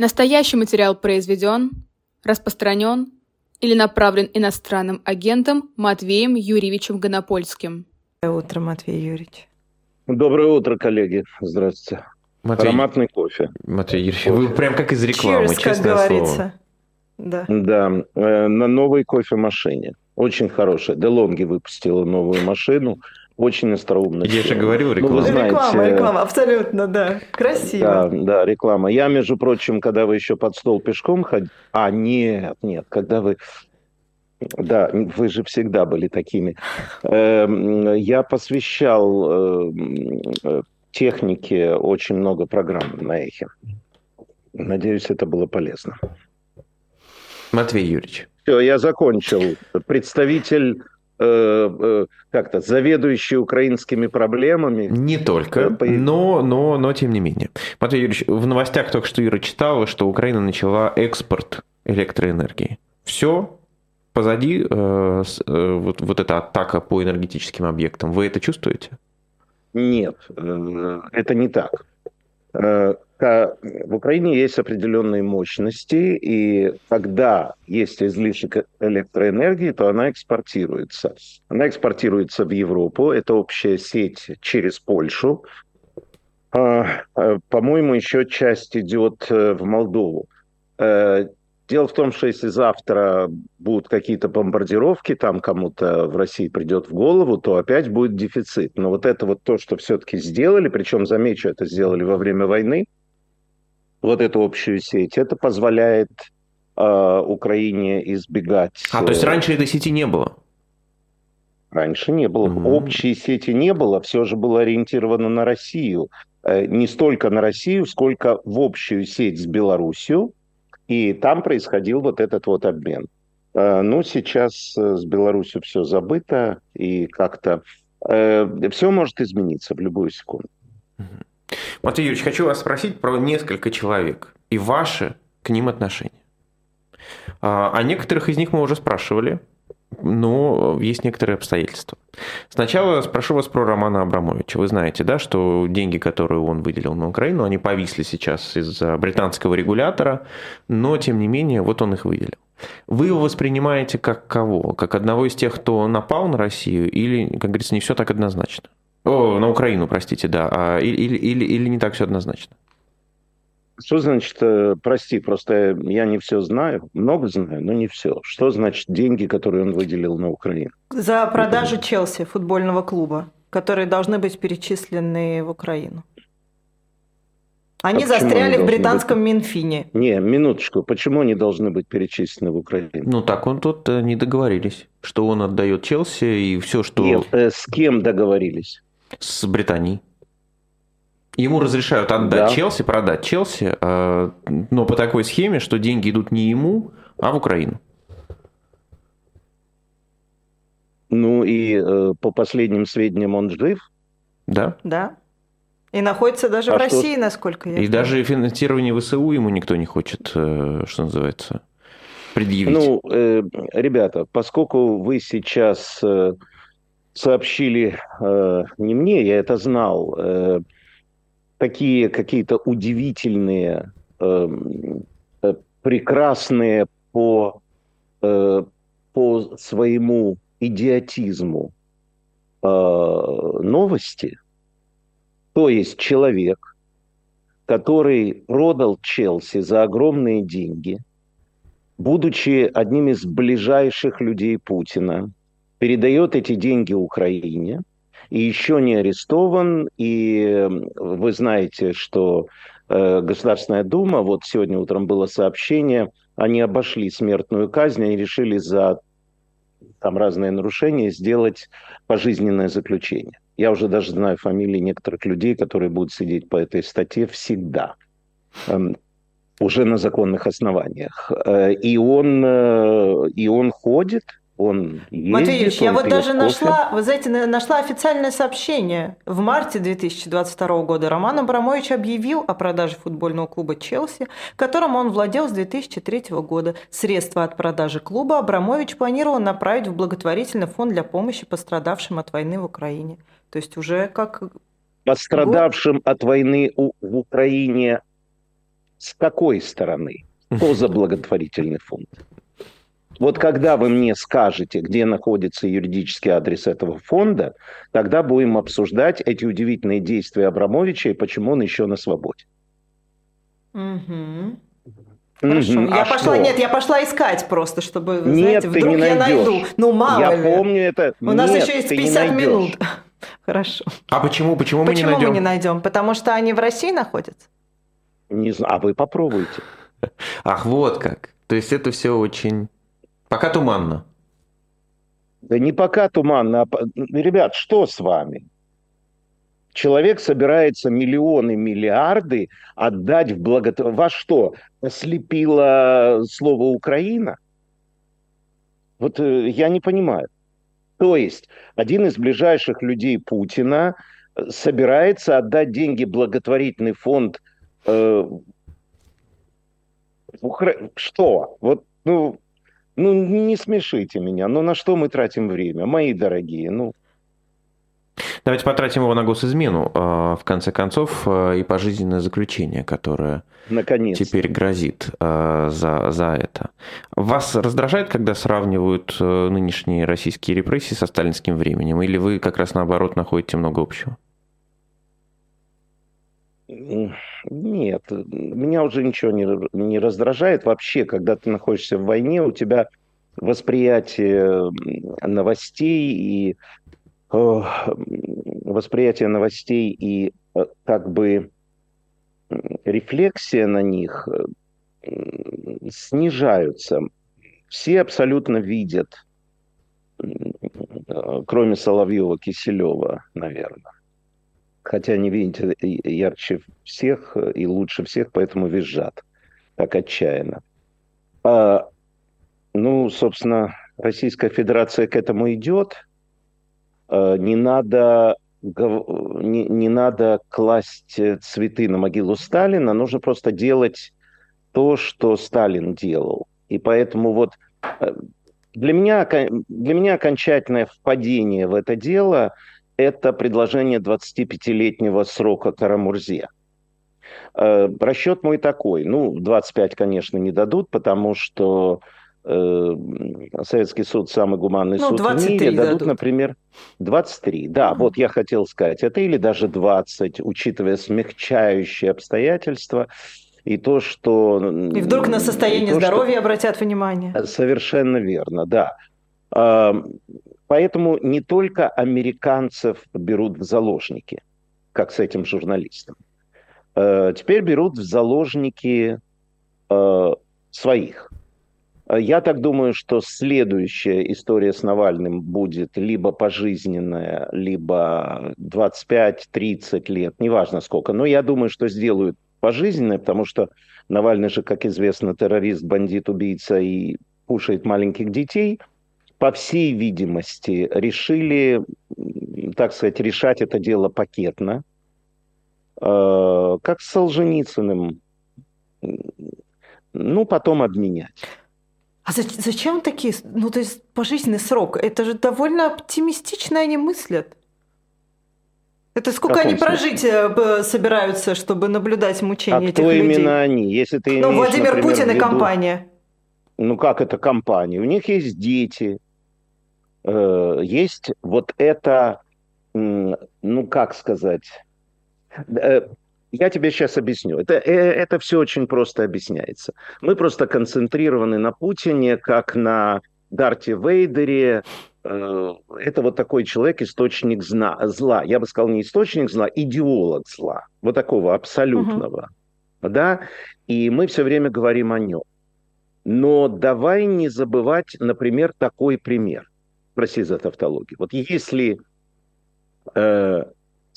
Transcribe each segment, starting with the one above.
Настоящий материал произведен, распространен или направлен иностранным агентом Матвеем Юрьевичем Гонопольским. Доброе утро, Матвей Юрьевич. Доброе утро, коллеги. Здравствуйте. Матвей, Ароматный кофе. Матвей Юрьевич, вы прям как из рекламы, Cheers, честное как говорится. слово. Да. Да, э, на новой кофемашине. Очень хорошая. Делонги выпустила новую машину. Очень остроумно. Я же говорил, Ну, вы реклама. знаете, реклама, реклама, абсолютно, да. Да, Красиво. да, реклама. Я, между прочим, когда вы еще под стол пешком ходили... А, нет, нет, когда вы... Да, вы же всегда были такими. Эм, Я посвящал эм, технике очень много программ на эхе. Надеюсь, это было полезно. Матвей Юрьевич. Все, я закончил. Представитель, как-то, заведующий украинскими проблемами. Не только, но, но, но тем не менее. Матвей Юрьевич, в новостях только что Ира читала, что Украина начала экспорт электроэнергии. Все позади э, э, вот, вот эта атака по энергетическим объектам. Вы это чувствуете? Нет, э, это не так. Э, В Украине есть определенные мощности, и когда есть излишек электроэнергии, то она экспортируется. Она экспортируется в Европу, это общая сеть через Польшу. А, э, По-моему, еще часть идет э, в Молдову. Дело в том, что если завтра будут какие-то бомбардировки, там кому-то в России придет в голову, то опять будет дефицит. Но вот это вот то, что все-таки сделали, причем, замечу, это сделали во время войны, вот эту общую сеть, это позволяет э, Украине избегать... А, то есть э, раньше этой сети не было? Раньше не было. Мгм. Общей сети не было, все же было ориентировано на Россию. Э, Не столько на Россию, сколько в общую сеть с Белоруссией. И там происходил вот этот вот обмен. Э, Ну, сейчас э, с Беларусью все забыто, и как-то все может измениться в любую секунду. Матвей Юрьевич, хочу вас спросить про несколько человек и ваши к ним отношения. А о некоторых из них мы уже спрашивали, но есть некоторые обстоятельства. Сначала спрошу вас про Романа Абрамовича. Вы знаете, да, что деньги, которые он выделил на Украину, они повисли сейчас из-за британского регулятора, но тем не менее, вот он их выделил. Вы его воспринимаете как кого? Как одного из тех, кто напал на Россию, или, как говорится, не все так однозначно? О, на Украину, простите, да. А, или, или, или не так все однозначно? Что значит, э, прости, просто я не все знаю, много знаю, но не все. Что значит деньги, которые он выделил на Украину? За продажу Челси, футбольного клуба, которые должны быть перечислены в Украину. Они А застряли они в британском Минфине. Не, минуточку, почему они должны быть перечислены в Украину? Ну, так он тут э, не договорились, что он отдает Челси и все, что Нет, э, с кем договорились? с Британией. Ему разрешают отдать Да. Челси, продать Челси, э, но по такой схеме, что деньги идут не ему, а в Украину. Ну и э, по последним сведениям он жив. Да? Да. И находится даже А в что- России, насколько я И знаю. даже финансирование ВСУ ему никто не хочет, э, что называется, предъявить. Ну, э, ребята, поскольку вы сейчас э, сообщили э, не мне, я это знал, э, такие какие-то удивительные, э, э, прекрасные по, э, по своему идиотизму э, новости, то есть человек, который продал Челси за огромные деньги, будучи одним из ближайших людей Путина, передает эти деньги Украине и еще не арестован. И вы знаете, что э, Государственная Дума, вот сегодня утром было сообщение, они обошли смертную казнь, они решили за там разные нарушения сделать пожизненное заключение. Я уже даже знаю фамилии некоторых людей, которые будут сидеть по этой статье всегда. Эм, уже на законных основаниях. Э, И он, э, и он ходит, он ездит, Матвей Юрьевич, я он вот даже кофе. нашла, вы знаете, на- нашла официальное сообщение. В марте 2022 года Роман Абрамович объявил о продаже футбольного клуба «Челси», которым он владел с 2003 года. Средства от продажи клуба Абрамович планировал направить в благотворительный фонд для помощи пострадавшим от войны в Украине. То есть уже как... Пострадавшим от войны в Украине С какой стороны? Что за благотворительный фонд? Вот когда вы мне скажете, где находится юридический адрес этого фонда, тогда будем обсуждать эти удивительные действия Абрамовича и почему он еще на свободе. Угу. Хорошо. Я а пошла, что? нет, я пошла искать просто, чтобы, нет, знаете, вдруг не я найдешь. найду. Ну, мало я ли. помню это. У нас еще есть 50 минут. Хорошо. А почему, почему мы почему не найдем? мы не найдем? Потому что они в России находятся? Не знаю, а вы попробуйте. Ах, вот как. То есть это все очень... Пока туманно. Да не пока туманно. А... Ребят, что с вами? Человек собирается миллионы, миллиарды отдать в благотворительность. Во что? Ослепило слово «Украина»? Вот э, я не понимаю. То есть один из ближайших людей Путина э, собирается отдать деньги благотворительный фонд э, Укра... Что? Вот, ну, ну, не смешите меня. Ну, на что мы тратим время, мои дорогие? Ну, Давайте потратим его на госизмену, а, в конце концов, а, и пожизненное заключение, которое Наконец. теперь грозит а, за, за это. Вас раздражает, когда сравнивают нынешние российские репрессии со сталинским временем, или вы как раз наоборот находите много общего? Нет, меня уже ничего не, не раздражает. Вообще, когда ты находишься в войне, у тебя восприятие новостей и э, восприятие новостей и э, как бы рефлексия на них э, снижаются. Все абсолютно видят, э, кроме Соловьева, Киселева, наверное хотя они видят ярче всех и лучше всех, поэтому визжат так отчаянно. А, ну, собственно, Российская Федерация к этому идет. А, не надо не, не надо класть цветы на могилу Сталина, нужно просто делать то, что Сталин делал. И поэтому вот э, для меня, для меня окончательное впадение в это дело – это предложение 25-летнего срока Карамурзе. Э, расчет мой такой. Ну, 25, конечно, не дадут, потому что э, Советский суд самый гуманный ну, суд в мире. Дадут, дадут, например, 23. Да, mm-hmm. вот я хотел сказать. Это или даже 20, учитывая смягчающие обстоятельства. И то, что... И вдруг на состояние то, здоровья что... обратят внимание. Совершенно верно, да. Поэтому не только американцев берут в заложники, как с этим журналистом. Э, теперь берут в заложники э, своих. Я так думаю, что следующая история с Навальным будет либо пожизненная, либо 25-30 лет, неважно сколько. Но я думаю, что сделают пожизненное, потому что Навальный же, как известно, террорист, бандит, убийца и кушает маленьких детей – по всей видимости, решили, так сказать, решать это дело пакетно, э, как с Солженицыным, ну, потом обменять. А зачем такие, ну, то есть пожизненный срок? Это же довольно оптимистично они мыслят. Это сколько они прожить смысле? собираются, чтобы наблюдать мучения а этих кто людей? именно они? Если ты ну, Владимир например, Путин и компания. Ну, как это компания? У них есть дети, Э, есть вот это, ну как сказать, э, я тебе сейчас объясню. Это, э, это все очень просто объясняется. Мы просто концентрированы на Путине, как на Дарте Вейдере. Это вот такой человек, источник зла. Я бы сказал, не источник зла, идеолог зла. Вот такого абсолютного. Угу. Да? И мы все время говорим о нем. Но давай не забывать, например, такой пример прости за тавтологию. Вот если э,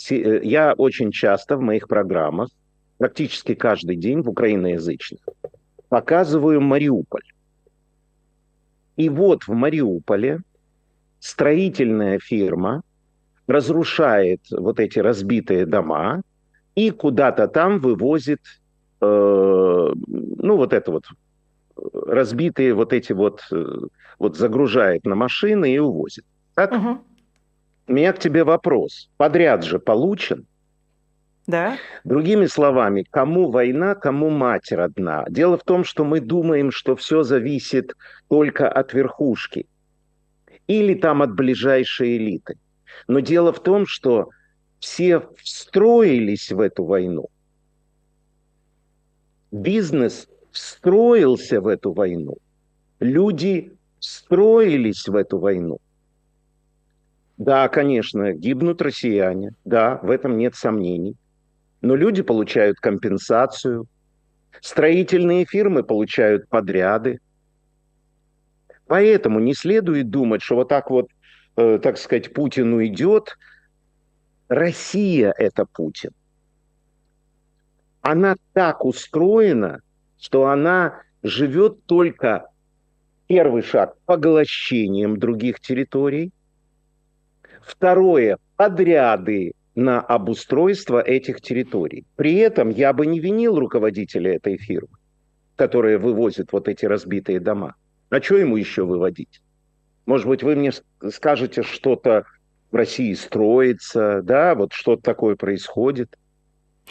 э, я очень часто в моих программах, практически каждый день в украиноязычных, показываю Мариуполь. И вот в Мариуполе строительная фирма разрушает вот эти разбитые дома и куда-то там вывозит, э, ну, вот это вот разбитые вот эти вот, э, вот загружает на машины и увозит. Так? Угу. У меня к тебе вопрос. Подряд же получен. Да? Другими словами, кому война, кому мать родна. Дело в том, что мы думаем, что все зависит только от верхушки или там от ближайшей элиты. Но дело в том, что все встроились в эту войну. Бизнес встроился в эту войну. Люди встроились в эту войну. Да, конечно, гибнут россияне, да, в этом нет сомнений но люди получают компенсацию, строительные фирмы получают подряды. Поэтому не следует думать, что вот так вот, э, так сказать, Путин уйдет. Россия – это Путин. Она так устроена, что она живет только первый шаг – поглощением других территорий. Второе – подряды на обустройство этих территорий. При этом я бы не винил руководителя этой фирмы, которая вывозит вот эти разбитые дома. А что ему еще выводить? Может быть, вы мне скажете, что-то в России строится, да, вот что-то такое происходит.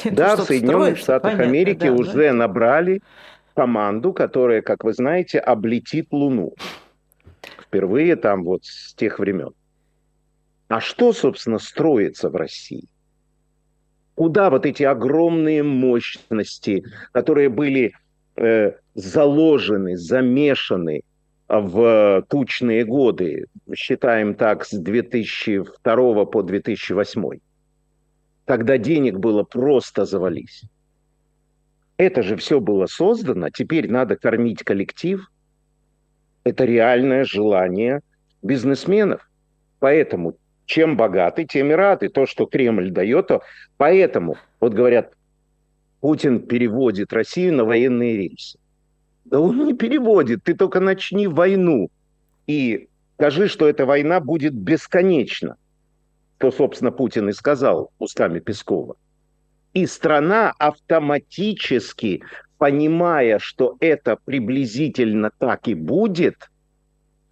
Это да, в Соединенных Штатах понятно, Америки да, уже да. набрали команду, которая, как вы знаете, облетит Луну. Впервые там вот с тех времен. А что, собственно, строится в России? Куда вот эти огромные мощности, которые были э, заложены, замешаны в тучные годы, считаем так, с 2002 по 2008, когда денег было просто завались. Это же все было создано, теперь надо кормить коллектив. Это реальное желание бизнесменов. Поэтому чем богаты, тем и рады. То, что Кремль дает, то поэтому, вот говорят, Путин переводит Россию на военные рельсы. Да он не переводит, ты только начни войну и скажи, что эта война будет бесконечна. То, собственно, Путин и сказал устами Пескова. И страна автоматически, понимая, что это приблизительно так и будет,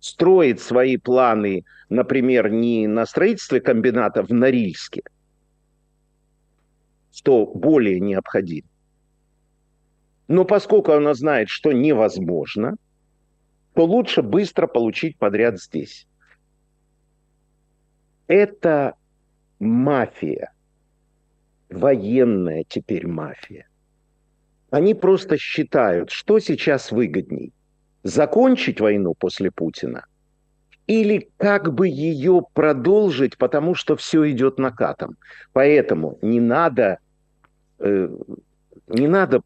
строит свои планы, например, не на строительстве комбината в Норильске, что более необходимо. Но поскольку она знает, что невозможно, то лучше быстро получить подряд здесь. Это мафия, военная теперь мафия. Они просто считают, что сейчас выгодней закончить войну после Путина или как бы ее продолжить, потому что все идет накатом. Поэтому не надо, э, не надо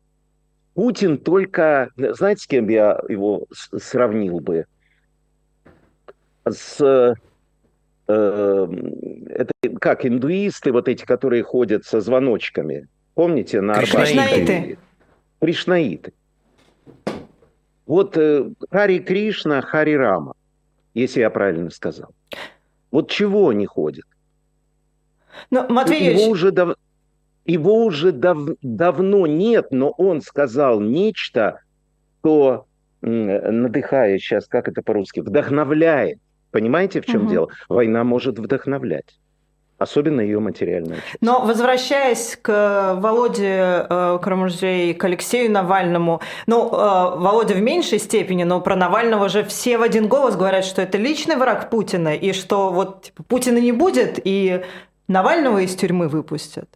Путин только, знаете, с кем я его сравнил бы? С это как индуисты, вот эти, которые ходят со звоночками. Помните, на Арбате? Кришнаиты. Кришнаиты. Вот э, Хари Кришна, Хари Рама, если я правильно сказал. Вот чего они ходят? Но, Матвей его уже, дав... его уже дав... давно нет, но он сказал нечто, что, надыхая сейчас, как это по-русски, вдохновляет. Понимаете, в чем угу. дело? Война может вдохновлять особенно ее материальная часть. Но возвращаясь к Володе э, и к Алексею Навальному, ну, э, Володя в меньшей степени, но про Навального же все в один голос говорят, что это личный враг Путина, и что вот типа, Путина не будет, и Навального из тюрьмы выпустят.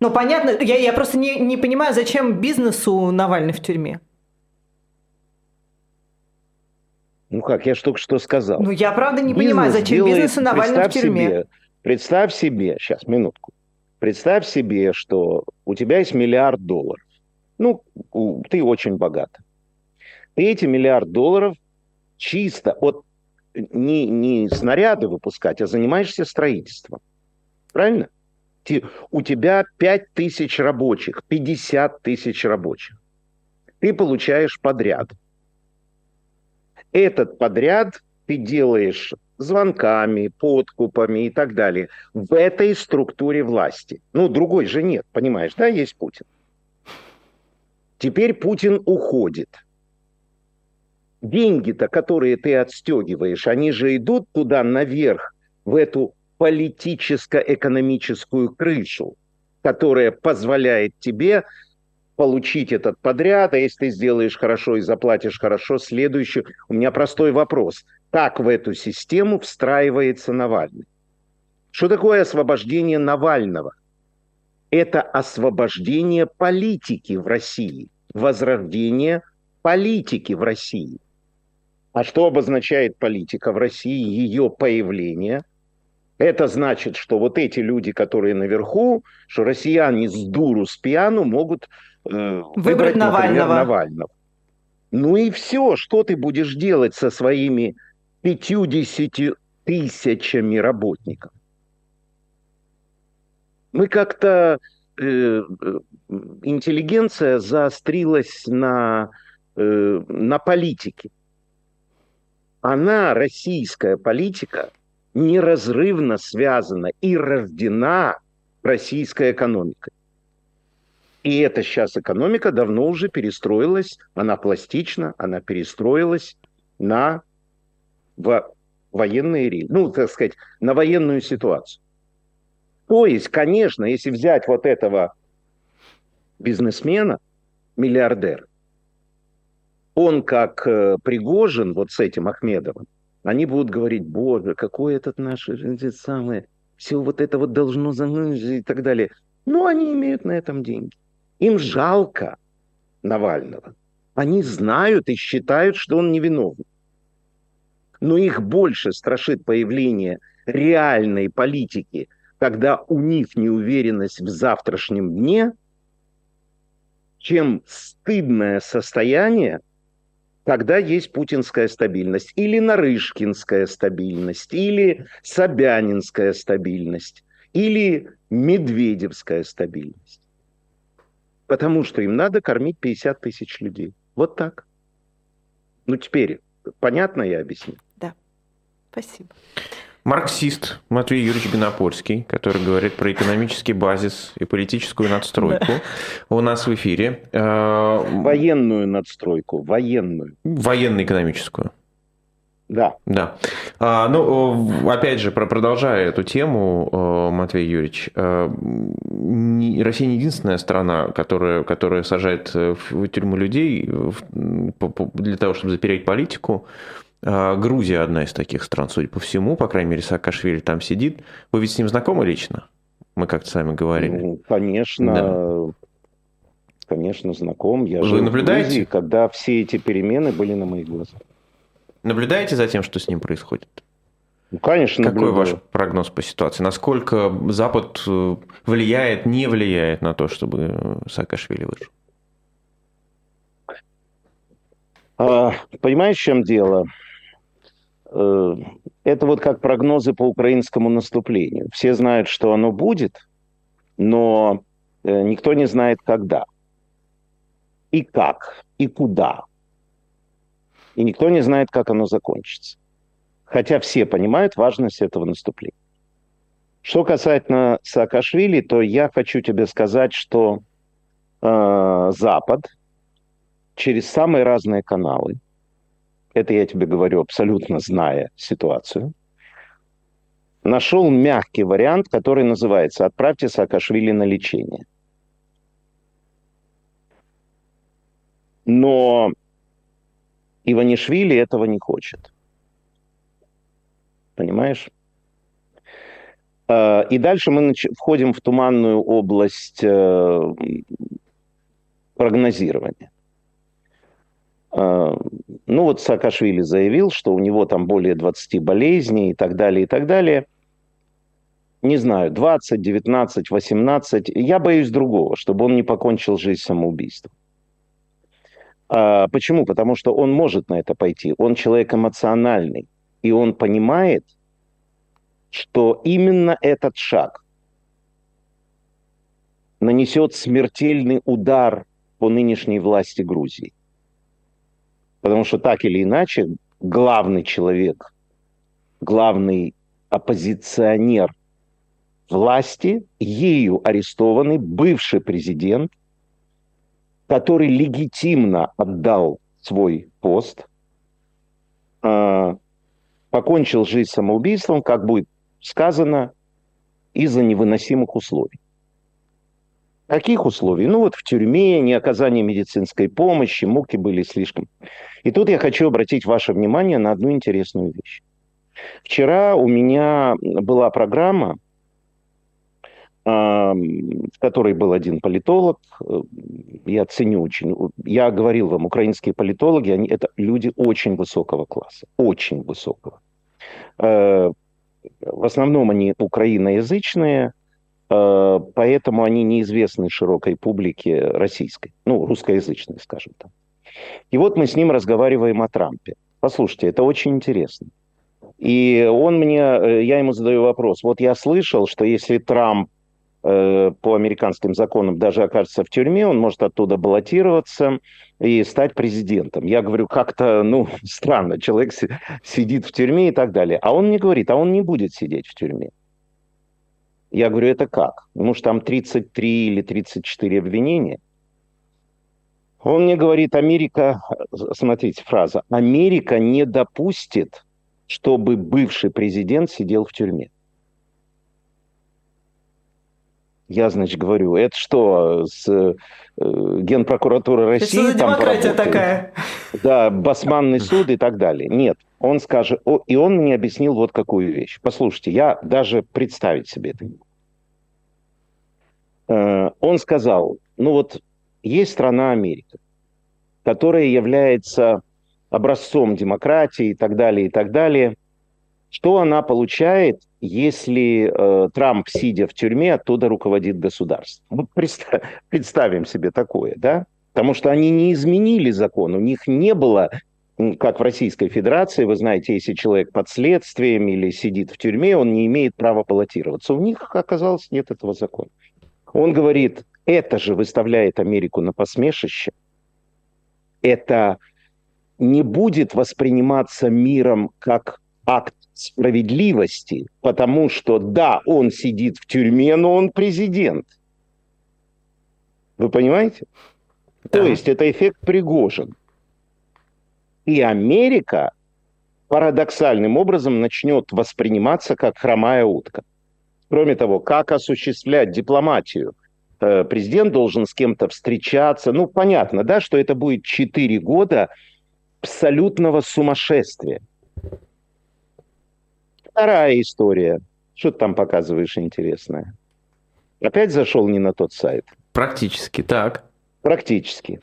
Ну, понятно, я, я просто не, не понимаю, зачем бизнесу Навальный в тюрьме. Ну как, я же только что сказал. Ну я правда не Бизнес понимаю, зачем делает, бизнесу Навальный в тюрьме. Себе, Представь себе, сейчас, минутку. Представь себе, что у тебя есть миллиард долларов. Ну, ты очень богат. Ты эти миллиард долларов чисто от не, не снаряды выпускать, а занимаешься строительством. Правильно? Ты, у тебя 5 тысяч рабочих, 50 тысяч рабочих. Ты получаешь подряд. Этот подряд ты делаешь звонками, подкупами и так далее в этой структуре власти. Ну, другой же нет, понимаешь, да, есть Путин. Теперь Путин уходит. Деньги-то, которые ты отстегиваешь, они же идут туда наверх, в эту политическо-экономическую крышу. которая позволяет тебе получить этот подряд, а если ты сделаешь хорошо и заплатишь хорошо, следующую. У меня простой вопрос. Как в эту систему встраивается Навальный? Что такое освобождение Навального? Это освобождение политики в России, возрождение политики в России. А что обозначает политика в России? Ее появление. Это значит, что вот эти люди, которые наверху, что россияне с дуру, с пьяну могут выбрать, выбрать Навального. Например, Навального. Ну и все, что ты будешь делать со своими 50 тысячами работников? Мы как-то э, э, интеллигенция заострилась на, э, на политике. Она, российская политика, неразрывно связана и рождена российской экономикой. И эта сейчас экономика давно уже перестроилась, она пластична, она перестроилась на во военные рельсы, ну, так сказать, на военную ситуацию. То есть, конечно, если взять вот этого бизнесмена, миллиардера, он как э, Пригожин вот с этим Ахмедовым, они будут говорить, боже, какой этот наш э, самый, все вот это вот должно и так далее. Но они имеют на этом деньги. Им жалко Навального. Они знают и считают, что он невиновен. Но их больше страшит появление реальной политики – когда у них неуверенность в завтрашнем дне, чем стыдное состояние, когда есть путинская стабильность, или нарышкинская стабильность, или собянинская стабильность, или медведевская стабильность. Потому что им надо кормить 50 тысяч людей. Вот так. Ну, теперь, понятно я объясню? Да. Спасибо. Марксист Матвей Юрьевич Гонопольский, который говорит про экономический базис и политическую надстройку, да. у нас в эфире. Э, военную надстройку, военную. Военно-экономическую. Да. Да. А, ну, опять же, продолжая эту тему, э, Матвей Юрьевич, э, Россия не единственная страна, которая, которая сажает в тюрьму людей для того, чтобы запереть политику. А, Грузия одна из таких стран, судя по всему, по крайней мере, Саакашвили там сидит. Вы ведь с ним знакомы лично? Мы как-то сами говорили. Ну, конечно, да. конечно, знаком. Я Вы жил наблюдаете? в Грузии, когда все эти перемены были на моих глазах. Наблюдаете за тем, что с ним происходит? Ну, конечно, Какой наблюдаю. ваш прогноз по ситуации? Насколько Запад э, влияет, не влияет на то, чтобы Саакашвили вышел? А, понимаешь, в чем дело? Э, это вот как прогнозы по украинскому наступлению. Все знают, что оно будет, но э, никто не знает, когда. И как, и куда. И никто не знает, как оно закончится. Хотя все понимают важность этого наступления. Что касательно Саакашвили, то я хочу тебе сказать, что э, Запад через самые разные каналы – это я тебе говорю абсолютно зная ситуацию, нашел мягкий вариант, который называется «Отправьте Саакашвили на лечение». Но Иванишвили этого не хочет. Понимаешь? А, и дальше мы входим в туманную область э, прогнозирования. А, ну вот Саакашвили заявил, что у него там более 20 болезней и так далее, и так далее. Не знаю, 20, 19, 18. Я боюсь другого, чтобы он не покончил жизнь самоубийством. А, почему? Потому что он может на это пойти. Он человек эмоциональный. И он понимает, что именно этот шаг нанесет смертельный удар по нынешней власти Грузии. Потому что так или иначе главный человек, главный оппозиционер власти, ею арестованный бывший президент, который легитимно отдал свой пост, э, покончил жизнь самоубийством, как будет сказано, из-за невыносимых условий. Каких условий? Ну вот в тюрьме, не оказание медицинской помощи, муки были слишком. И тут я хочу обратить ваше внимание на одну интересную вещь. Вчера у меня была программа, в которой был один политолог. Я ценю очень. Я говорил вам, украинские политологи, они, это люди очень высокого класса. Очень высокого. Э, в основном они украиноязычные, э, поэтому они неизвестны широкой публике российской, ну, русскоязычной, скажем так. И вот мы с ним разговариваем о Трампе. Послушайте, это очень интересно. И он мне, э, я ему задаю вопрос. Вот я слышал, что если Трамп э, по американским законам даже окажется в тюрьме, он может оттуда баллотироваться и стать президентом. Я говорю, как-то, ну, странно, человек сидит в тюрьме и так далее. А он мне говорит, а он не будет сидеть в тюрьме. Я говорю, это как? Ну, что там 33 или 34 обвинения. Он мне говорит, Америка, смотрите, фраза, Америка не допустит, чтобы бывший президент сидел в тюрьме. Я, значит, говорю, это что, с э, Генпрокуратуры России? Это там демократия такая. Да, Басманный суд и так далее. Нет, он скажет, о, и он мне объяснил вот какую вещь. Послушайте, я даже представить себе это не могу. Э, он сказал, ну вот есть страна Америка, которая является образцом демократии и так далее, и так далее. Что она получает, если э, Трамп, сидя в тюрьме, оттуда руководит государством? Вот представь, представим себе такое, да? Потому что они не изменили закон, у них не было, как в Российской Федерации, вы знаете, если человек под следствием или сидит в тюрьме, он не имеет права баллотироваться. У них, оказалось, нет этого закона. Он говорит, это же выставляет Америку на посмешище, это не будет восприниматься миром как акт справедливости, потому что да, он сидит в тюрьме, но он президент. Вы понимаете? Да. То есть это эффект Пригожин. И Америка парадоксальным образом начнет восприниматься как хромая утка. Кроме того, как осуществлять дипломатию? Э, президент должен с кем-то встречаться. Ну, понятно, да, что это будет 4 года абсолютного сумасшествия. Вторая история. Что ты там показываешь интересное? Опять зашел не на тот сайт. Практически, так. Практически.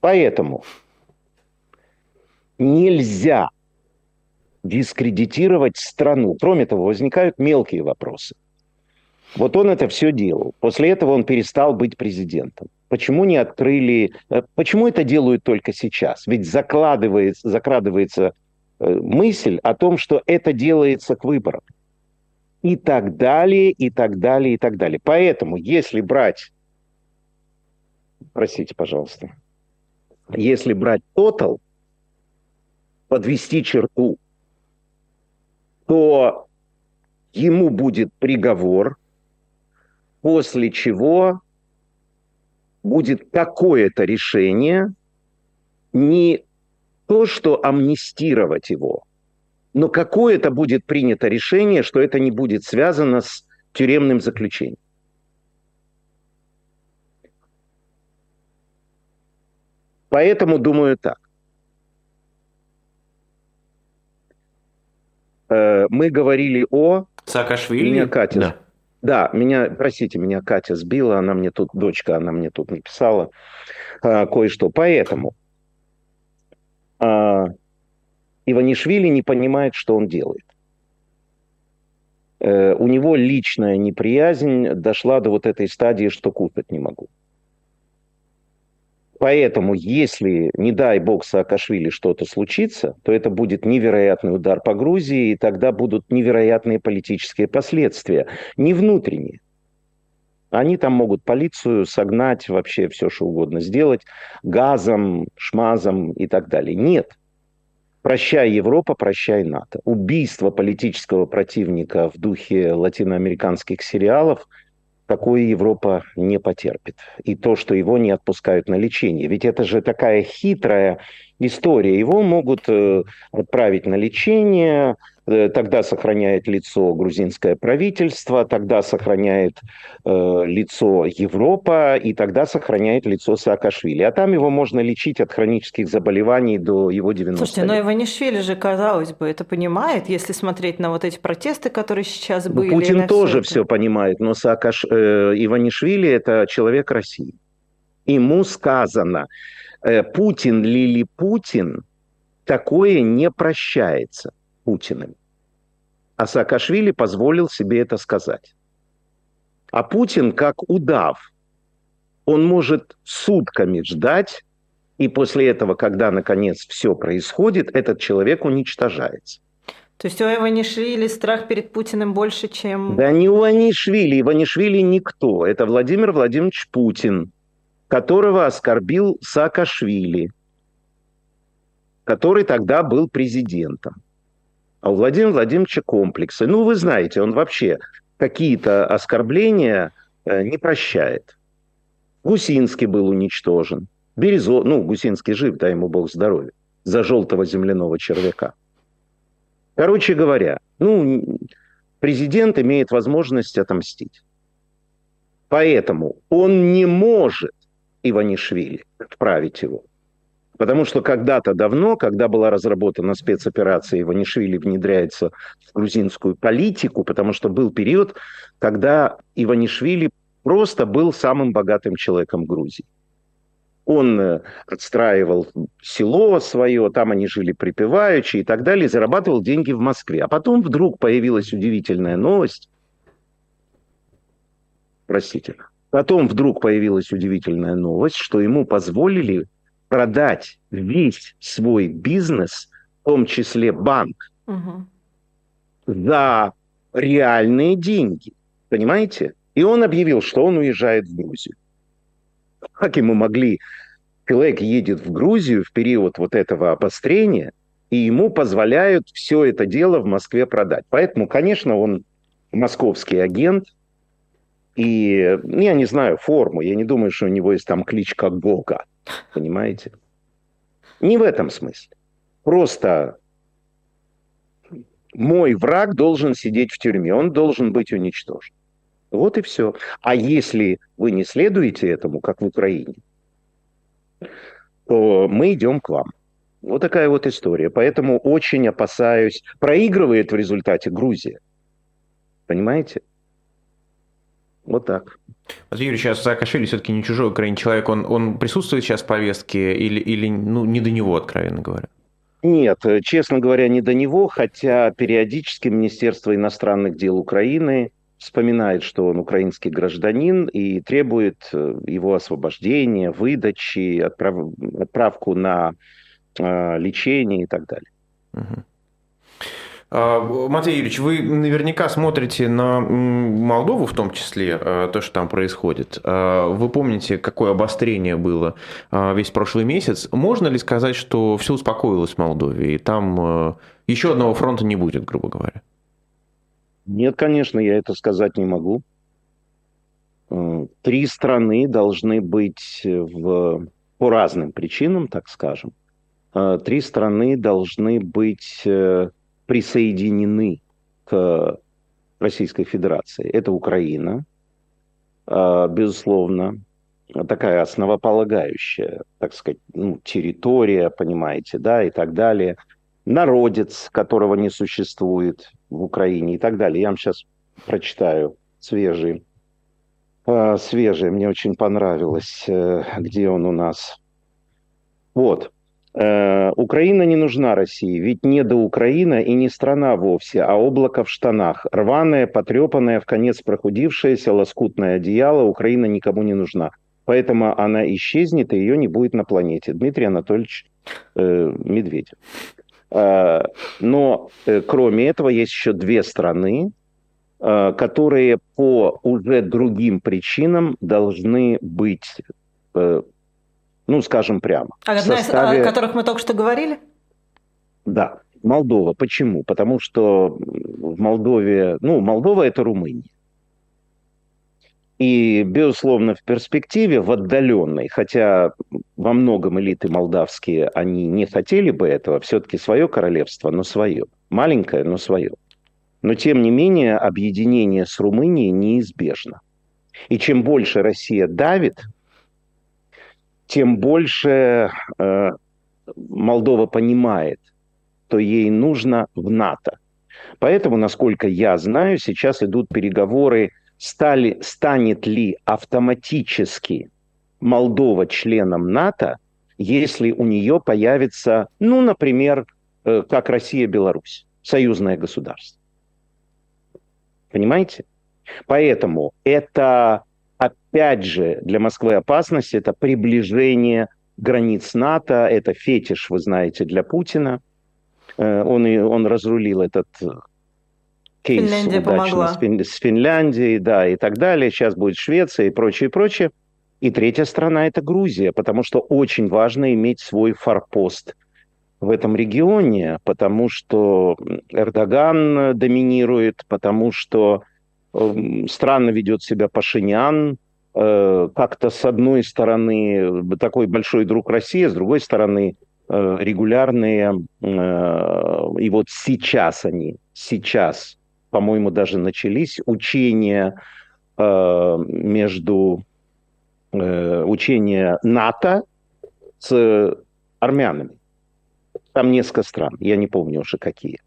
Поэтому нельзя дискредитировать страну. Кроме того, возникают мелкие вопросы. Вот он это все делал. После этого он перестал быть президентом. Почему не открыли... Э, почему это делают только сейчас? Ведь закладывается, закрадывается мысль о том, что это делается к выборам. И так далее, и так далее, и так далее. Поэтому, если брать... Простите, пожалуйста. Если брать тотал, подвести черту, то ему будет приговор, после чего будет какое-то решение, не то, что амнистировать его, но какое-то будет принято решение, что это не будет связано с тюремным заключением. Поэтому думаю так. Э, мы говорили о... Саакашвили? Меня Катя, да. Да, меня, простите, меня Катя сбила, она мне тут, дочка, она мне тут написала а, кое-что. Поэтому а, Иванишвили не понимает, что он делает. Э, у него личная неприязнь дошла до вот этой стадии, что купить не могу. Поэтому, если, не дай бог, Саакашвили что-то случится, то это будет невероятный удар по Грузии, и тогда будут невероятные политические последствия, не внутренние. Они там могут полицию согнать, вообще все, что угодно сделать, газом, шмазом и так далее. Нет. Прощай Европа, прощай НАТО. Убийство политического противника в духе латиноамериканских сериалов – такое Европа не потерпит. И то, что его не отпускают на лечение. Ведь это же такая хитрая история. Его могут э, отправить на лечение, тогда сохраняет лицо грузинское правительство, тогда сохраняет э, лицо Европа, и тогда сохраняет лицо Саакашвили. А там его можно лечить от хронических заболеваний до его 90 Слушайте, но Иванишвили же, казалось бы, это понимает, если смотреть на вот эти протесты, которые сейчас ну, были. Путин тоже все, все понимает, но Саакаш... э, Иванишвили – это человек России. Ему сказано, э, Путин ли ли Путин, такое не прощается. Путиным. А Саакашвили позволил себе это сказать. А Путин, как удав, он может сутками ждать, и после этого, когда наконец все происходит, этот человек уничтожается. То есть у Иванишвили страх перед Путиным больше, чем... Да не у Иванишвили. Иванишвили никто. Это Владимир Владимирович Путин, которого оскорбил Саакашвили, который тогда был президентом а у Владимира Владимировича комплексы. Ну, вы знаете, он вообще какие-то оскорбления э, не прощает. Гусинский был уничтожен. Березо, ну, Гусинский жив, дай ему бог здоровья, за желтого земляного червяка. Короче говоря, ну, президент имеет возможность отомстить. Поэтому он не может Иванишвили отправить его. Потому что когда-то давно, когда была разработана спецоперация, Иванишвили внедряется в грузинскую политику, потому что был период, когда Иванишвили просто был самым богатым человеком Грузии. Он э, отстраивал село свое, там они жили припеваючи и так далее, зарабатывал деньги в Москве. А потом вдруг появилась удивительная новость. Простите. Потом вдруг появилась удивительная новость, что ему позволили продать весь свой бизнес, в том числе банк, угу. за реальные деньги. Понимаете? И он объявил, что он уезжает в Грузию. Как ему могли... Человек едет в Грузию в период вот этого обострения, и ему позволяют все это дело в Москве продать. Поэтому, конечно, он московский агент, и ну, я не знаю форму, я не думаю, что у него есть там кличка Гога. Понимаете? Не в этом смысле. Просто мой враг должен сидеть в тюрьме, он должен быть уничтожен. Вот и все. А если вы не следуете этому, как в Украине, то мы идем к вам. Вот такая вот история. Поэтому очень опасаюсь. Проигрывает в результате Грузия. Понимаете? Вот так. Вот Юрий, сейчас Саакашвили все-таки не чужой Украине человек, он, он присутствует сейчас в повестке или, или ну, не до него, откровенно говоря? Нет, честно говоря, не до него, хотя периодически Министерство иностранных дел Украины вспоминает, что он украинский гражданин и требует э, его освобождения, выдачи, отправ... отправку на э, лечение и так далее. Угу. А, Матвей Юрьевич, вы наверняка смотрите на Молдову в том числе, а, то, что там происходит. А, вы помните, какое обострение было весь прошлый месяц. Можно ли сказать, что все успокоилось в Молдове, и там еще одного фронта не будет, грубо говоря? Нет, конечно, я это сказать не могу. Три страны должны быть в, по разным причинам, так скажем. Три страны должны быть э, присоединены к Российской Федерации. Это Украина, а, безусловно, такая основополагающая, так сказать, ну, территория, понимаете, да, и так далее. Народец, которого не существует в Украине и так далее. Я вам сейчас прочитаю свежий, а, свежий, мне очень понравилось, э, где он у нас. Вот. Э, Украина не нужна России, ведь не до Украина и не страна вовсе, а облако в штанах. Рваное, потрепанное, в конец прохудившееся, лоскутное одеяло Украина никому не нужна. Поэтому она исчезнет, и ее не будет на планете. Дмитрий Анатольевич э, Медведев. Э, но э, кроме этого есть еще две страны, э, которые по уже другим причинам должны быть э, ну, скажем прямо. А одна составе... из, о которых мы только что говорили? Да, Молдова. Почему? Потому что в Молдове, ну, Молдова это Румыния. И, безусловно, в перспективе, в отдаленной, хотя во многом элиты молдавские, они не хотели бы этого, все-таки свое королевство, но свое. Маленькое, но свое. Но, тем не менее, объединение с Румынией неизбежно. И чем больше Россия давит, тем больше э, Молдова понимает, что ей нужно в НАТО. Поэтому, насколько я знаю, сейчас идут переговоры стали, станет ли автоматически Молдова членом НАТО, если у нее появится, ну, например, э, как Россия-Беларусь, союзное государство. Понимаете? Поэтому это, опять же, для Москвы опасность, это приближение границ НАТО, это фетиш, вы знаете, для Путина. Э, он, он разрулил этот кейс Финляндия удачно помогла. С, Фин, с Финляндией, да, и так далее. Сейчас будет Швеция и прочее, прочее. И третья страна – это Грузия, потому что очень важно иметь свой форпост в этом регионе, потому что Эрдоган доминирует, потому что странно ведет себя Пашинян, э, как-то с одной стороны такой большой друг России, с другой стороны э, регулярные, э, и вот сейчас они, сейчас по-моему, даже начались учения э, между э, учения НАТО с армянами. Там несколько стран, я не помню уже какие.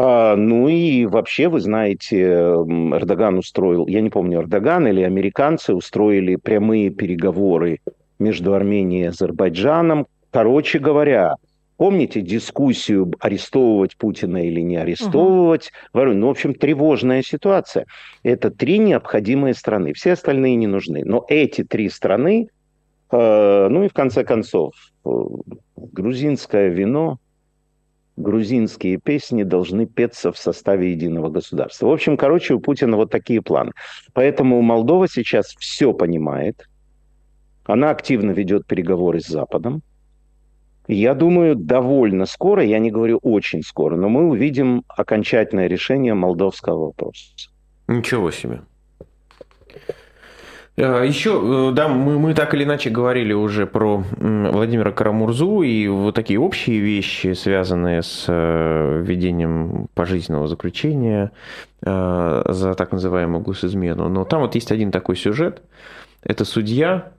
А, ну и вообще, вы знаете, Эрдоган устроил, я не помню, Эрдоган или американцы устроили прямые переговоры между Арменией и Азербайджаном. Короче говоря, Помните дискуссию, арестовывать Путина или не арестовывать? Угу. Ну, в общем, тревожная ситуация. Это три необходимые страны. Все остальные не нужны. Но эти три страны, э, ну и в конце концов, э, грузинское вино, грузинские песни должны петься в составе единого государства. В общем, короче, у Путина вот такие планы. Поэтому Молдова сейчас все понимает. Она активно ведет переговоры с Западом. Я думаю, довольно скоро, я не говорю очень скоро, но мы увидим окончательное решение молдовского вопроса. Ничего себе. А, Еще, э, да, мы, мы так или иначе говорили уже про Владимира Карамурзу и вот такие общие вещи, связанные с э, введением пожизненного заключения э, за так называемую госизмену. Но там вот есть один такой сюжет. Это судья,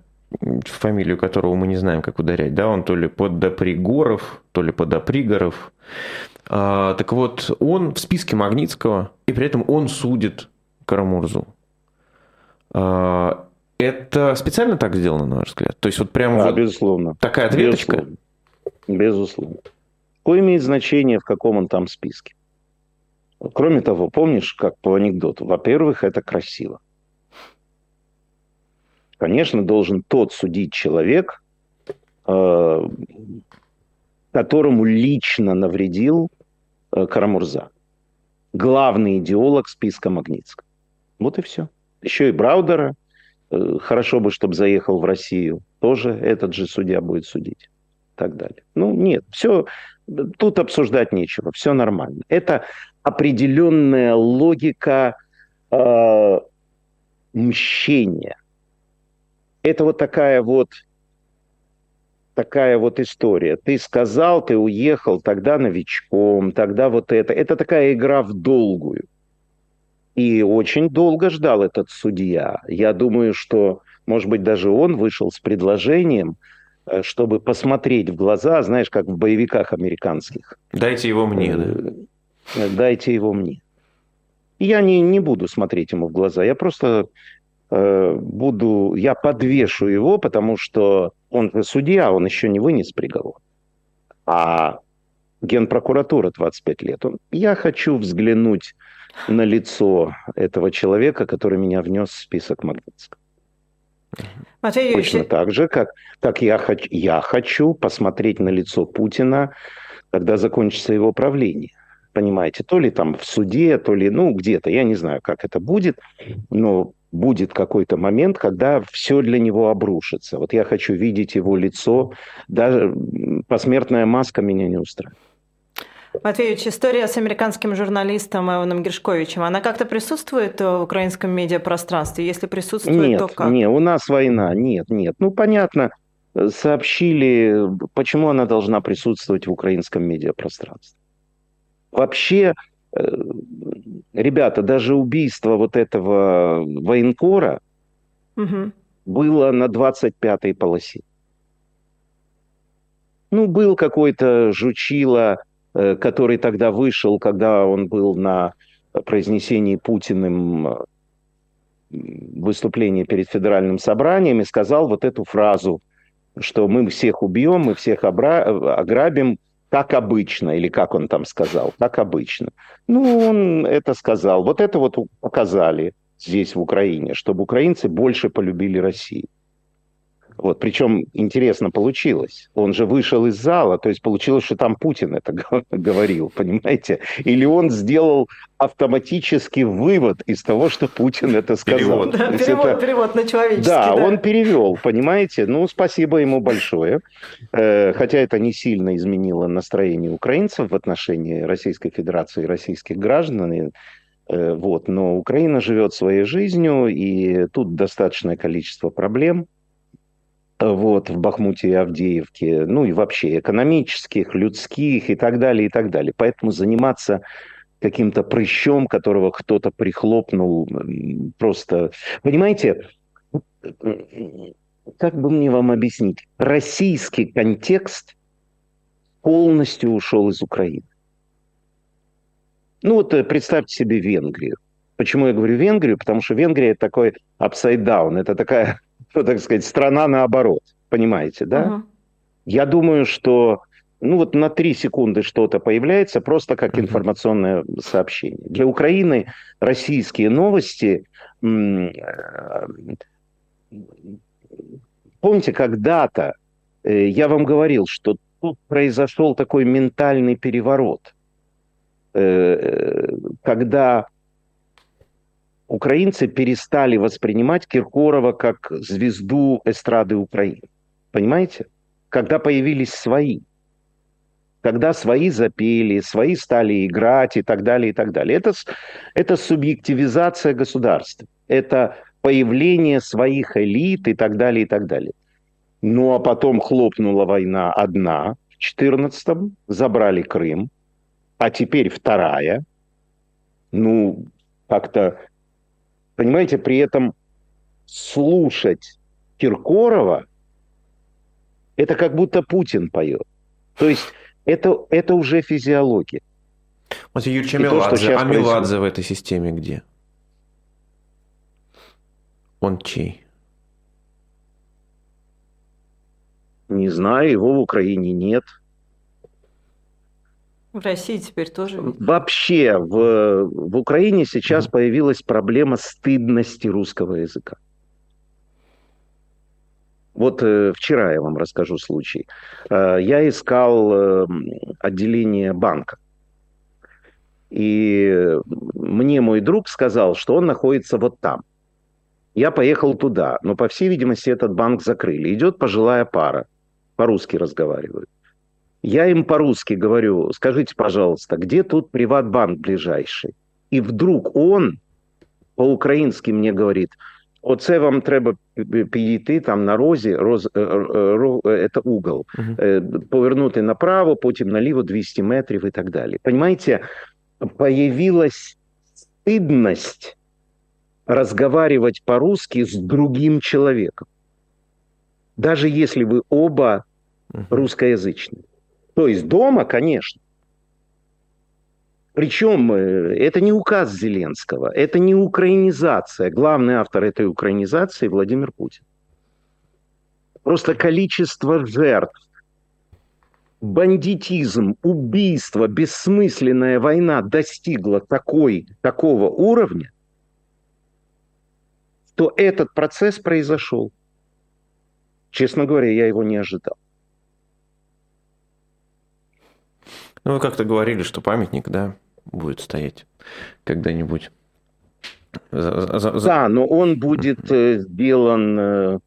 фамилию которого мы не знаем, как ударять, да, он то ли под Допригоров, то ли под Допригоров. А, так вот, он в списке Магнитского, и при этом он судит Карамурзу. А, это специально так сделано, на ваш взгляд? То есть вот прямо да, вот безусловно. такая ответочка? Безусловно. безусловно. Какое имеет значение, в каком он там списке? Кроме того, помнишь, как по анекдоту, во-первых, это красиво конечно, должен тот судить человек, э, которому лично навредил э, Карамурза. Главный идеолог списка Магнитского. Вот и все. Еще и Браудера. Э, хорошо бы, чтобы заехал в Россию. Тоже этот же судья будет судить. Так далее. Ну, нет, все, тут обсуждать нечего, все нормально. Это определенная логика э, мщения это вот такая вот такая вот история. Ты сказал, ты уехал, тогда новичком, тогда вот это. Это такая игра в долгую. И очень долго ждал этот судья. Я думаю, что, может быть, даже он вышел с предложением, э, чтобы посмотреть в глаза, знаешь, как в боевиках американских. Дайте его мне, да? Э, дайте его мне. Я не, не буду смотреть ему в глаза. Я просто Э, буду, я подвешу его, потому что он же судья, он еще не вынес приговор. А генпрокуратура 25 лет. Он, я хочу взглянуть на лицо этого человека, который меня внес в список Магнитского. Матвей Точно так же, как, как я, хочу, я хочу посмотреть на лицо Путина, когда закончится его правление. Понимаете, то ли там в суде, то ли, ну, где-то, я не знаю, как это будет, но будет какой-то момент, когда все для него обрушится. Вот я хочу видеть его лицо, даже посмертная маска меня не устраивает. Матвеевич, история с американским журналистом Эваном Гершковичем, она как-то присутствует в украинском медиапространстве? Если присутствует, нет, то как? Нет, у нас война, нет, нет. Ну, понятно, сообщили, почему она должна присутствовать в украинском медиапространстве. Вообще, э, ребята, даже убийство вот этого военкора угу. было на 25-й полосе. Ну, был какой-то жучила, э, который тогда вышел, когда он был на произнесении Путиным э, выступлении перед федеральным собранием и сказал вот эту фразу, что мы всех убьем, мы всех ограбим, как обычно, или как он там сказал, как обычно. Ну, он это сказал. Вот это вот показали здесь, в Украине, чтобы украинцы больше полюбили Россию. Вот, причем интересно получилось. Он же вышел из зала, то есть получилось, что там Путин это говорил, понимаете? Или он сделал автоматический вывод из того, что Путин это сказал. Перевод, да, перевод, это... перевод на человеческий. Да, да, он перевел, понимаете? Ну, спасибо ему большое. Э, хотя это не сильно изменило настроение украинцев в отношении Российской Федерации и российских граждан. Э, вот. Но Украина живет своей жизнью, и тут достаточное количество проблем – вот, в Бахмуте и Авдеевке, ну и вообще экономических, людских и так далее, и так далее. Поэтому заниматься каким-то прыщом, которого кто-то прихлопнул, просто... Понимаете, как бы мне вам объяснить? Российский контекст полностью ушел из Украины. Ну вот э, представьте себе Венгрию. Почему я говорю Венгрию? Потому что Венгрия это такой upside down, это такая ну, так сказать, страна наоборот. Понимаете, да? Uh-huh. Я думаю, что ну вот на три секунды что-то появляется просто как информационное сообщение. Для Украины российские новости... Э, помните, когда-то э, я вам говорил, что тут произошел такой ментальный переворот, э, когда украинцы перестали воспринимать Киркорова как звезду эстрады Украины. Понимаете? Когда появились свои. Когда свои запели, свои стали играть и так далее, и так далее. Это, это субъективизация государства. Это появление своих элит и так далее, и так далее. Ну, а потом хлопнула война одна в 14-м, забрали Крым, а теперь вторая. Ну, как-то Понимаете, при этом слушать Киркорова, это как будто Путин поет. То есть это, это уже физиология. Вот Юрий Меладзе, а Меладзе в этой системе где? Он чей? Не знаю, его в Украине нет. В России теперь тоже. Вообще в, в Украине сейчас mm появилась проблема стыдности русского языка. Вот э, вчера я вам расскажу случай. Э, я искал э, отделение банка. И мне мой друг сказал, что он находится вот там. Я поехал туда, но, по всей видимости, этот банк закрыли. Идет пожилая пара, по-русски разговаривают. Я им по-русски говорю, скажите, пожалуйста, где тут приватбанк ближайший? И вдруг он по-українськи мне говорит, оце вам треба підійти там на розі, роз, это угол, угу. повернути направо, потім наліво 200 метрів и так далее. Понимаете, появилась стыдность разговаривать по-русски с другим человеком. Даже если вы оба русскоязычные. То есть дома, конечно. Причем э, это не указ Зеленского, это не украинизация. Главный автор этой украинизации Владимир Путин. Просто количество жертв, бандитизм, убийство, бессмысленная война достигла такой, такого уровня, то этот процесс произошел. Честно говоря, я его не ожидал. Ну, вы как-то говорили, что памятник, да, будет стоять когда-нибудь. За, за, за... Да, но он будет э, сделан э,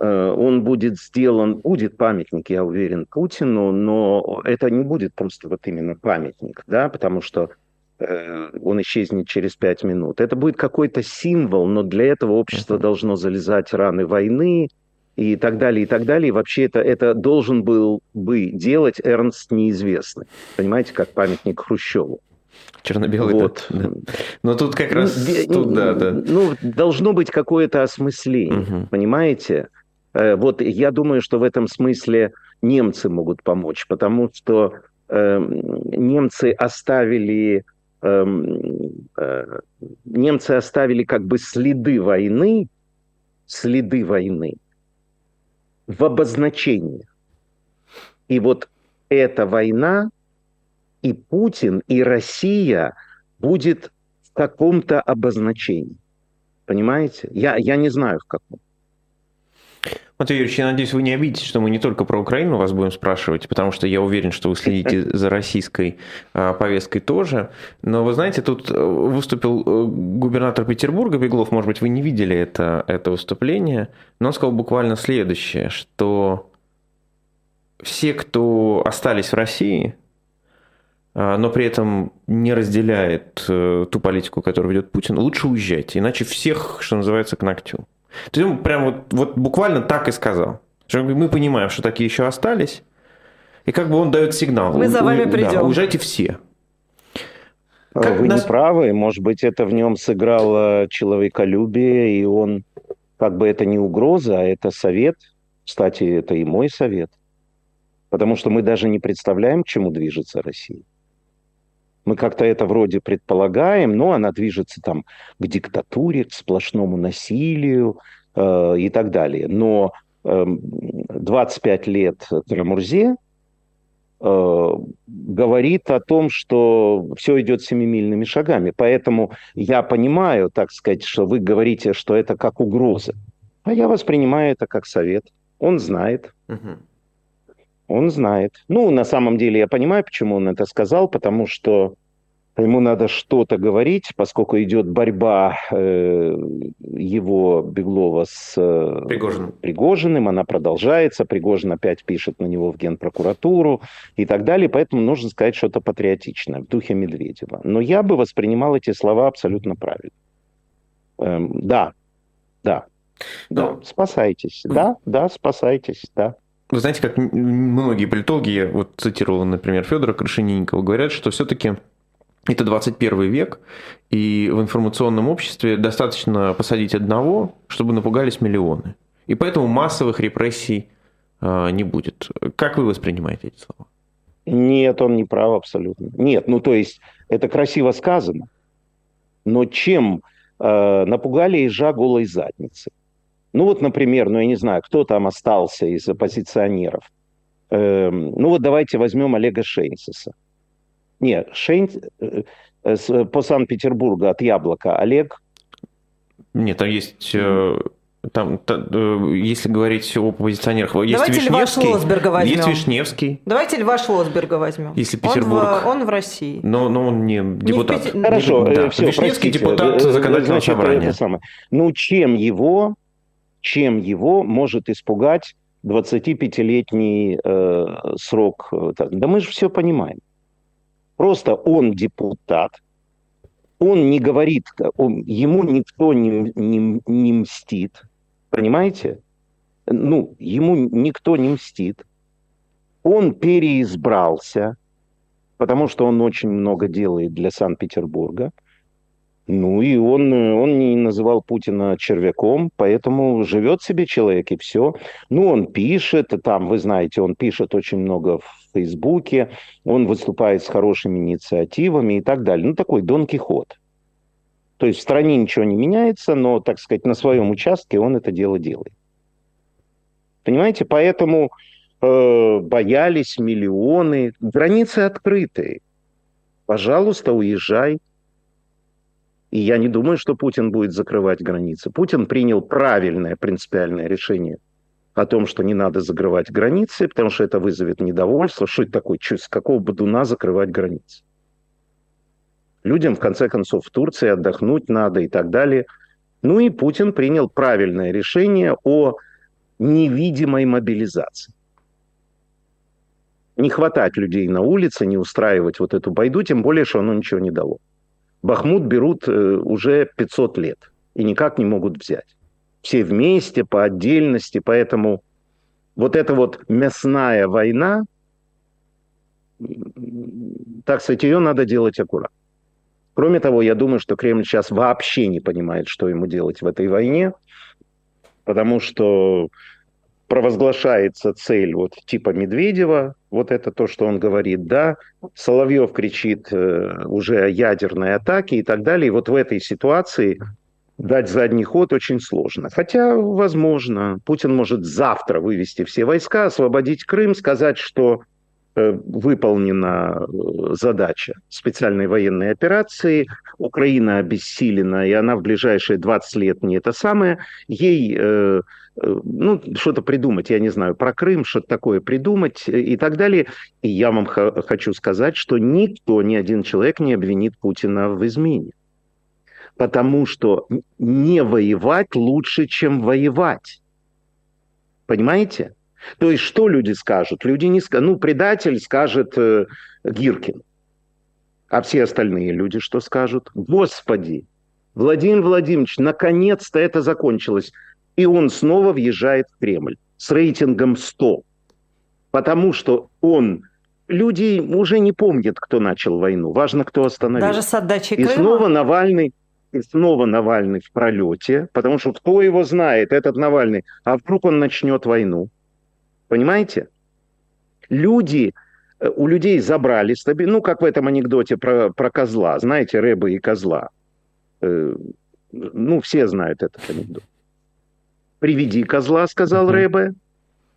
Э, он будет сделан, будет памятник, я уверен, Путину, но это не будет просто вот именно памятник, да, потому что он исчезнет через пять минут. Это будет какой-то символ, но для этого общество должно залезать раны войны и так далее, и так далее. И вообще это, это должен был бы делать Эрнст Неизвестный. Понимаете, как памятник Хрущеву. Черно-белый. Вот. Да. Но тут как раз... Ну, тут, да, да. ну, должно быть какое-то осмысление, угу. понимаете? Э, вот я думаю, что в этом смысле немцы могут помочь, потому что э, немцы оставили э, э, немцы оставили как бы следы войны, следы войны в обозначении. И вот эта война и Путин, и Россия будет в каком-то обозначении. Понимаете? Я, я не знаю в каком. Матвей Юрьевич, я надеюсь, вы не обидитесь, что мы не только про Украину вас будем спрашивать, потому что я уверен, что вы следите за российской а, повесткой тоже. Но вы знаете, тут э, выступил э, губернатор Петербурга Беглов, может быть, вы не видели это, это выступление, но он сказал буквально следующее, что все, кто остались в России, а, но при этом не разделяет э, ту политику, которую ведет Путин, лучше уезжайте, иначе всех, что называется, к ногтю. То есть он прям вот, вот буквально так и сказал. Что мы понимаем, что такие еще остались, и как бы он дает сигнал. Мы за вами придем. Да, уезжайте все. А, как Вы нас... не правы, может быть, это в нем сыграло человеколюбие, и он, как бы это не угроза, а это совет. Кстати, это и мой совет. Потому что мы даже не представляем, к чему движется Россия. Мы как-то это вроде предполагаем, но она движется там к диктатуре, к сплошному насилию э, и так далее. Но э, 25 лет Карамурзе э, говорит о том, что все идет семимильными шагами. Поэтому я понимаю, так сказать, что вы говорите, что это как угроза. А я воспринимаю это как совет. Он знает. Угу. Он знает. Ну, на самом деле я понимаю, почему он это сказал, потому что ему надо что-то говорить, поскольку идет борьба э, его Беглова с э, Пригожиным. Пригожиным, она продолжается, Пригожин опять пишет на него в Генпрокуратуру и так далее, поэтому нужно сказать что-то патриотичное в духе Медведева. Но я бы воспринимал эти слова абсолютно правильно. Эм, да, да, да, спасайтесь, да, да, спасайтесь, да. Вы знаете, как многие политологи, я вот цитировал, например, Федора Крашенинникова, говорят, что все-таки это 21 век, и в информационном обществе достаточно посадить одного, чтобы напугались миллионы. И поэтому массовых репрессий э, не будет. Как вы воспринимаете эти слова? Нет, он не прав абсолютно. Нет, ну то есть это красиво сказано, но чем э, напугали ежа голой задницы? Ну вот, например, ну я не знаю, кто там остался из оппозиционеров. Э, ну вот давайте возьмем Олега Шейнсиса. Нет, Шейн э, э, по Санкт-Петербургу от Яблока Олег. Нет, там есть... Э, там, там, если говорить о оппозиционерах, есть Давайте Вишневский. Льва Шлосберга возьмем. Есть Вишневский. Давайте Льва Шлосберга возьмем. Если Петербург. Он в, он в России. Но, но он не депутат. Не Петер... Хорошо, да. все, Вишневский простите. депутат законодательного Значит, собрания. Это самое. Ну, чем его, чем его может испугать 25-летний э, срок? Да мы же все понимаем. Просто он депутат, он не говорит, он, ему никто не, не, не мстит, понимаете? Ну, ему никто не мстит. Он переизбрался, потому что он очень много делает для Санкт-Петербурга. Ну и он, он не называл Путина червяком, поэтому живет себе человек и все. Ну, он пишет, там, вы знаете, он пишет очень много в Фейсбуке, он выступает с хорошими инициативами и так далее. Ну, такой Дон Кихот. То есть в стране ничего не меняется, но, так сказать, на своем участке он это дело делает. Понимаете, поэтому э, боялись миллионы. Границы открытые. Пожалуйста, уезжай. И я не думаю, что Путин будет закрывать границы. Путин принял правильное принципиальное решение о том, что не надо закрывать границы, потому что это вызовет недовольство. Что это такое? Что, с какого бодуна закрывать границы? Людям, в конце концов, в Турции отдохнуть надо и так далее. Ну и Путин принял правильное решение о невидимой мобилизации. Не хватать людей на улице, не устраивать вот эту байду, тем более, что оно ничего не дало. Бахмут берут э, уже 500 лет и никак не могут взять. Все вместе, по отдельности, поэтому вот эта вот мясная война, так сказать, ее надо делать аккуратно. Кроме того, я думаю, что Кремль сейчас вообще не понимает, что ему делать в этой войне, потому что провозглашается цель вот типа Медведева, вот это то, что он говорит, да, Соловьев кричит э, уже о ядерной атаке и так далее. И вот в этой ситуации дать задний ход очень сложно. Хотя, возможно, Путин может завтра вывести все войска, освободить Крым, сказать, что выполнена э, задача специальной военной операции. Украина обессилена, и она в ближайшие 20 лет не это самое. Ей э, ну, что-то придумать, я не знаю, про Крым, что-то такое придумать и так далее. И я вам хочу сказать, что никто, ни один человек не обвинит Путина в измене. Потому что не воевать лучше, чем воевать. Понимаете? То есть что люди скажут? Люди не скажут, ну, предатель скажет э, Гиркин. А все остальные люди что скажут? Господи, Владимир Владимирович, наконец-то это закончилось. И он снова въезжает в Кремль с рейтингом 100. Потому что он... Люди уже не помнят, кто начал войну. Важно, кто остановил. Даже с отдачей И Крыма? снова Навальный и снова Навальный в пролете, потому что кто его знает, этот Навальный, а вдруг он начнет войну? Понимаете? Люди, э, у людей забрали стабильность, ну, как в этом анекдоте про, про козла, знаете, рыбы и козла. Э, ну, все знают этот анекдот. «Приведи козла», сказал uh-huh. Рэбе.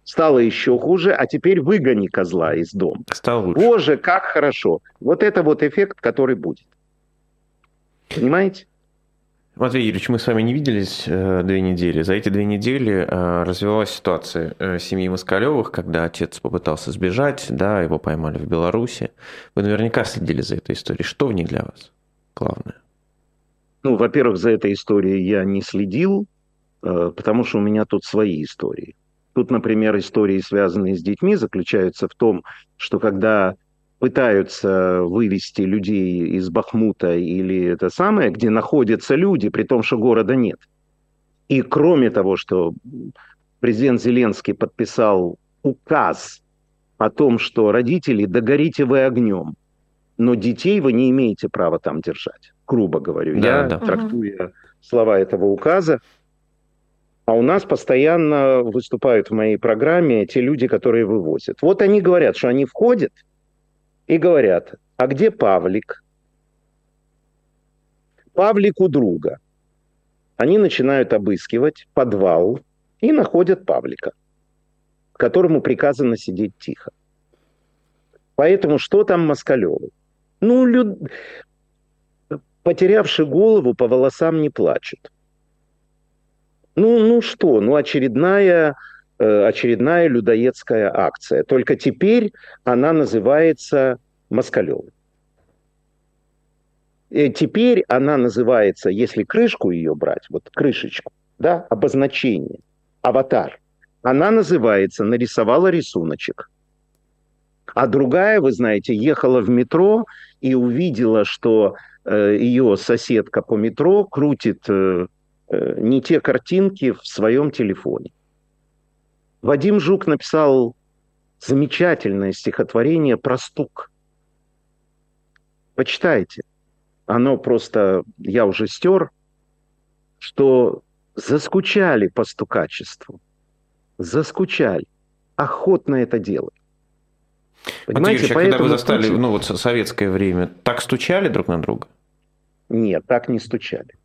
Стало еще хуже, а теперь выгони козла из дома. Стало лучше. Боже, как хорошо. Вот это вот эффект, который будет. Понимаете? Матвей Юрьевич, мы с вами не виделись э, две недели. За эти две недели э, развивалась ситуация э, семьи Москалевых, когда отец попытался сбежать, да, его поймали в Беларуси. Вы наверняка следили за этой историей. Что в ней для вас главное? Ну, во-первых, за этой историей я не следил, потому что у меня тут свои истории. Тут, например, истории, связанные с детьми, заключаются в том, что когда пытаются вывести людей из Бахмута или это самое, где находятся люди, при том, что города нет. И кроме того, что президент Зеленский подписал указ о том, что родители, догорите вы огнем, но детей вы не имеете права там держать, грубо говорю. Да, Я да. трактую слова этого указа. А у нас постоянно выступают в моей программе те люди, которые вывозят. Вот они говорят, что они входят – и говорят, а где Павлик? Павлик у друга. Они начинают обыскивать подвал и находят Павлика, которому приказано сидеть тихо. Поэтому что там Москалеву? Ну, люд... потерявший голову по волосам не плачет. Ну, ну что, ну очередная очередная людоедская акция. Только теперь она называется Москалевой. И теперь она называется, если крышку ее брать, вот крышечку, да, обозначение, аватар, она называется «нарисовала рисуночек». А другая, вы знаете, ехала в метро и увидела, что э, ее соседка по метро крутит э, э, не те картинки в своем телефоне. Вадим Жук написал замечательное стихотворение про стук. Почитайте. Оно просто, я уже стер, что заскучали по стукачеству. Заскучали. Охотно это делать. Понимаете, Матвеевич, а когда вы застали Путин... ну, вот советское время, так стучали друг на друга? Нет, так не стучали.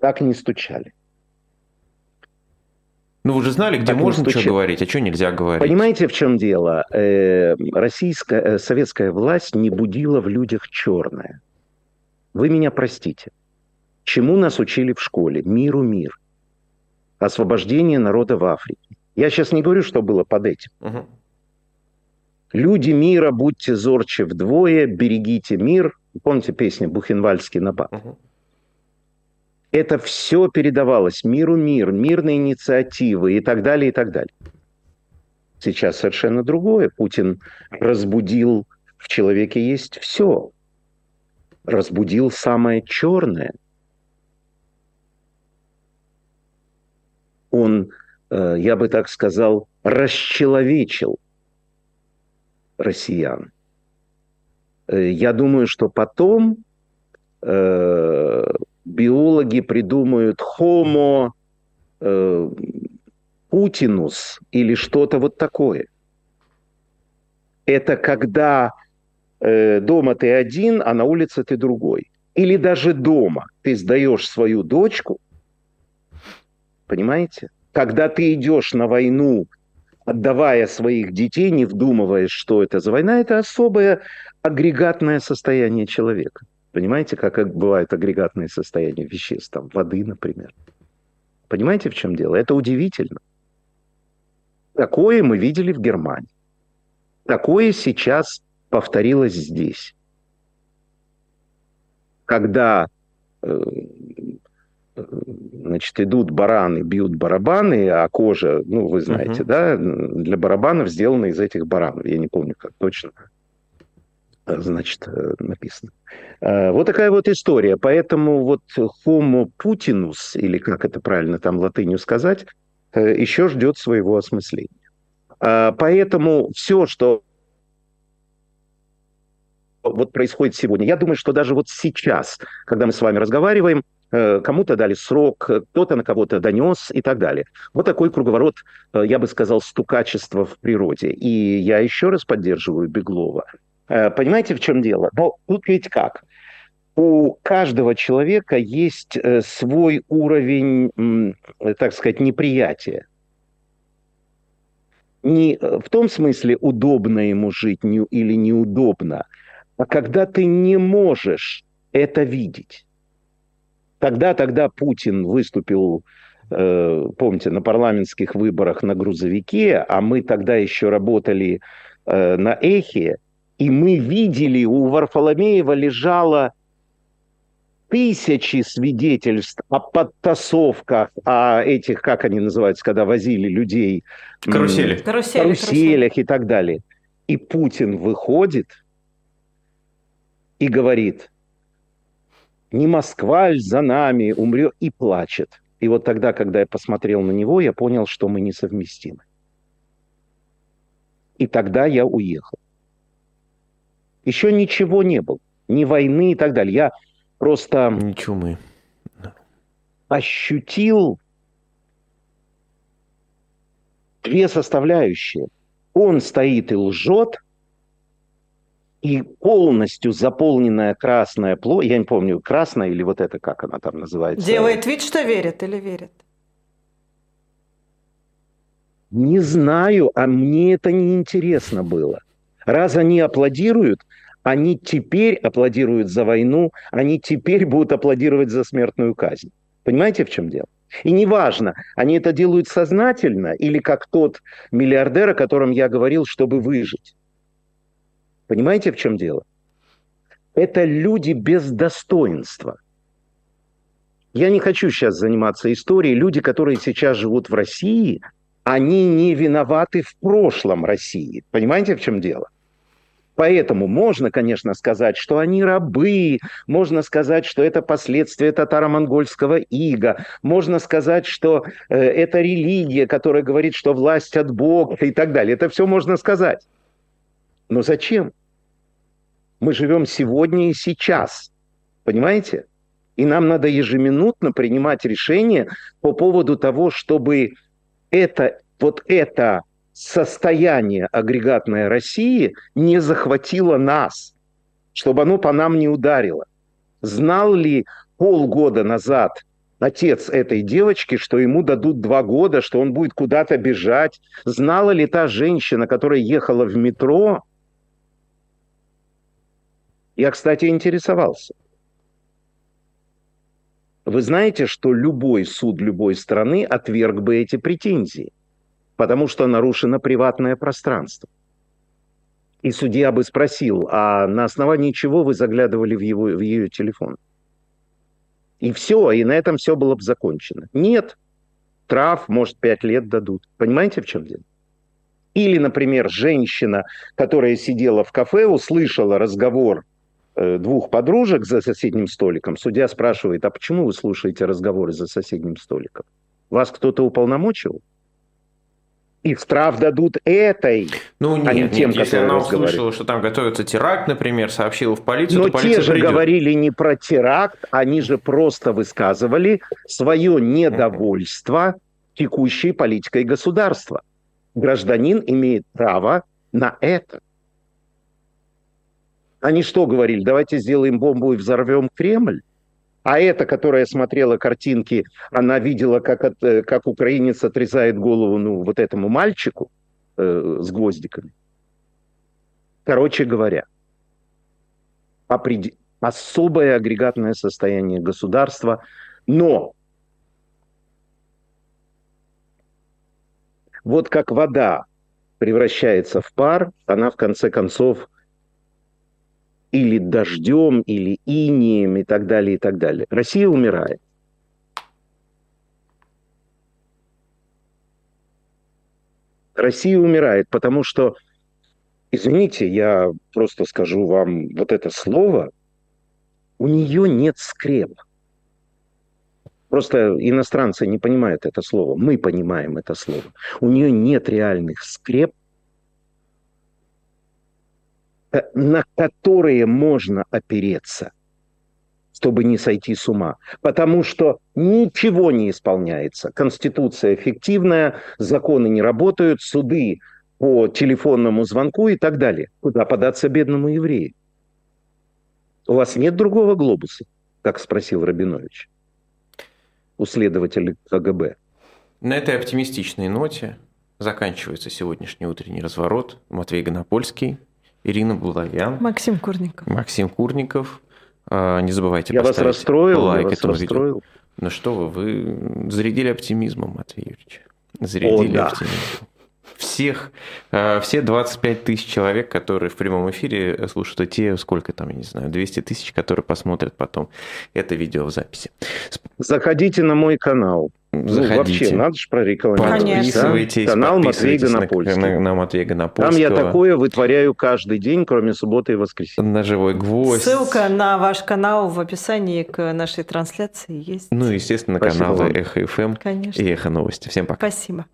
Так не стучали. Ну, вы же знали, где можно что говорить, а что нельзя говорить. Понимаете, в чем дело? Э, российская, э, советская власть не будила в людях черное. Вы меня простите. Чему нас учили в школе? Миру мир. Освобождение народа в Африке. Я сейчас не говорю, что было под этим. Угу. Люди мира, будьте зорче вдвое, берегите мир. Помните песню Бухенвальский набат? Угу. Это все передавалось миру мир, мирные инициативы и так далее, и так далее. Сейчас совершенно другое. Путин разбудил в человеке есть все. Разбудил самое черное. Он, э, я бы так сказал, расчеловечил россиян. Э, я думаю, что потом э, биологи придумают homo э, путинус или что-то вот такое. Это когда э, дома ты один, а на улице ты другой. Или даже дома ты сдаешь свою дочку, понимаете? Когда ты идешь на войну, отдавая своих детей, не вдумываясь, что это за война, это особое агрегатное состояние человека. Понимаете, как бывают агрегатные состояния веществ, там, воды, например. Понимаете, в чем дело? Это удивительно. Такое мы видели в Германии. Такое сейчас повторилось здесь. Когда э, значит, идут бараны, бьют барабаны, а кожа, ну, вы знаете, uh-huh. да, для барабанов сделана из этих баранов. Я не помню, как точно значит, э, написано. Э, вот такая вот история. Поэтому вот homo putinus, или как это правильно там латынью сказать, э, еще ждет своего осмысления. Поэтому все, что вот происходит сегодня, я думаю, что даже вот сейчас, когда мы с вами разговариваем, кому-то дали срок, кто-то на кого-то донес и так далее. Вот такой круговорот, я бы сказал, стукачества в природе. И я еще раз поддерживаю Беглова. Э, понимаете, в чем дело? Но тут ведь как? У каждого человека есть э, свой уровень, так сказать, неприятия. Не э, в том смысле, удобно ему жить или неудобно, а когда ты не можешь это видеть. Тогда, тогда Путин выступил, помните, на парламентских выборах на грузовике, а мы тогда еще работали на эхе, и мы видели, у Варфоломеева лежало тысячи свидетельств о подтасовках, о этих, как они называются, когда возили людей... Карусели. Карусели, каруселях и так далее. И Путин выходит и говорит, не Москва за нами умрет, и плачет. И вот тогда, когда я посмотрел на него, я понял, что мы несовместимы. И тогда я уехал. Еще ничего не было. Ни войны и так далее. Я просто... Ничего мы. Ощутил две составляющие. Он стоит и лжет, и полностью заполненная красная плоть, я не помню, красная или вот это, как она там называется? Делает вид, что верит или верит? Не знаю, а мне это не интересно было. Раз они аплодируют, они теперь аплодируют за войну, они теперь будут аплодировать за смертную казнь. Понимаете, в чем дело? И неважно, они это делают сознательно или как тот миллиардер, о котором я говорил, чтобы выжить. Понимаете, в чем дело? Это люди без достоинства. Я не хочу сейчас заниматься историей. Люди, которые сейчас живут в России, они не виноваты в прошлом России. Понимаете, в чем дело? Поэтому можно, конечно, сказать, что они рабы, можно сказать, что это последствия татаро-монгольского ига, можно сказать, что э, это религия, которая говорит, что власть от Бога и так далее. Это все можно сказать. Но зачем? Мы живем сегодня и сейчас. Понимаете? И нам надо ежеминутно принимать решения по поводу того, чтобы это, вот это состояние агрегатной России не захватило нас, чтобы оно по нам не ударило. Знал ли полгода назад отец этой девочки, что ему дадут два года, что он будет куда-то бежать? Знала ли та женщина, которая ехала в метро? Я, кстати, интересовался. Вы знаете, что любой суд любой страны отверг бы эти претензии потому что нарушено приватное пространство. И судья бы спросил, а на основании чего вы заглядывали в, его, в ее телефон? И все, и на этом все было бы закончено. Нет. Трав, может, пять лет дадут. Понимаете, в чем дело? Или, например, женщина, которая сидела в кафе, услышала разговор э, двух подружек за соседним столиком. Судья спрашивает, а почему вы слушаете разговоры за соседним столиком? Вас кто-то уполномочил? И штраф дадут этой, ну, нет, а не тем, нет, если она услышала, что там готовится теракт, например, сообщила в полицию, Но то те же придет. говорили не про теракт, они же просто высказывали свое недовольство текущей политикой государства. Гражданин имеет право на это. Они что говорили? Давайте сделаем бомбу и взорвем Кремль. А эта, которая смотрела картинки, она видела, как, от- э, как украинец отрезает голову ну, вот этому мальчику э, с гвоздиками. Короче говоря, опред- особое агрегатное состояние государства, но вот как вода превращается в пар, она в конце концов или дождем, или инием, и так далее, и так далее. Россия умирает. Россия умирает, потому что, извините, я просто скажу вам вот это слово, у нее нет скреп. Просто иностранцы не понимают это слово. Мы понимаем это слово. У нее нет реальных скреп, на которые можно опереться, чтобы не сойти с ума. Потому что ничего не исполняется. Конституция фиктивная, законы не работают, суды по телефонному звонку и так далее. Куда податься бедному еврею? У вас нет другого глобуса? Как спросил Рабинович у следователя КГБ. На этой оптимистичной ноте заканчивается сегодняшний утренний разворот. Матвей Гонопольский, Ирина Булавян, Максим Курников. Максим Курников. А, Не забывайте Я вас расстроил, я лайк вас этому видео. расстроил. Ну что вы, вы зарядили оптимизмом, Матвей Юрьевич. Зарядили да. оптимизмом. Всех, э, все 25 тысяч человек, которые в прямом эфире слушают, и те, сколько там, я не знаю, 200 тысяч, которые посмотрят потом это видео в записи. Заходите на мой канал. Ну, Заходите. вообще, надо же прорекламировать. Подписывайтесь, да? Канал Матвей подписывайтесь на- Гонопольский. на, на Матвея Там Гонопольского. я такое вытворяю каждый день, кроме субботы и воскресенья. На живой гвоздь. Ссылка на ваш канал в описании к нашей трансляции есть. Ну, и, естественно, Спасибо каналы вам. Эхо ФМ Конечно. и Эхо Новости. Всем пока. Спасибо.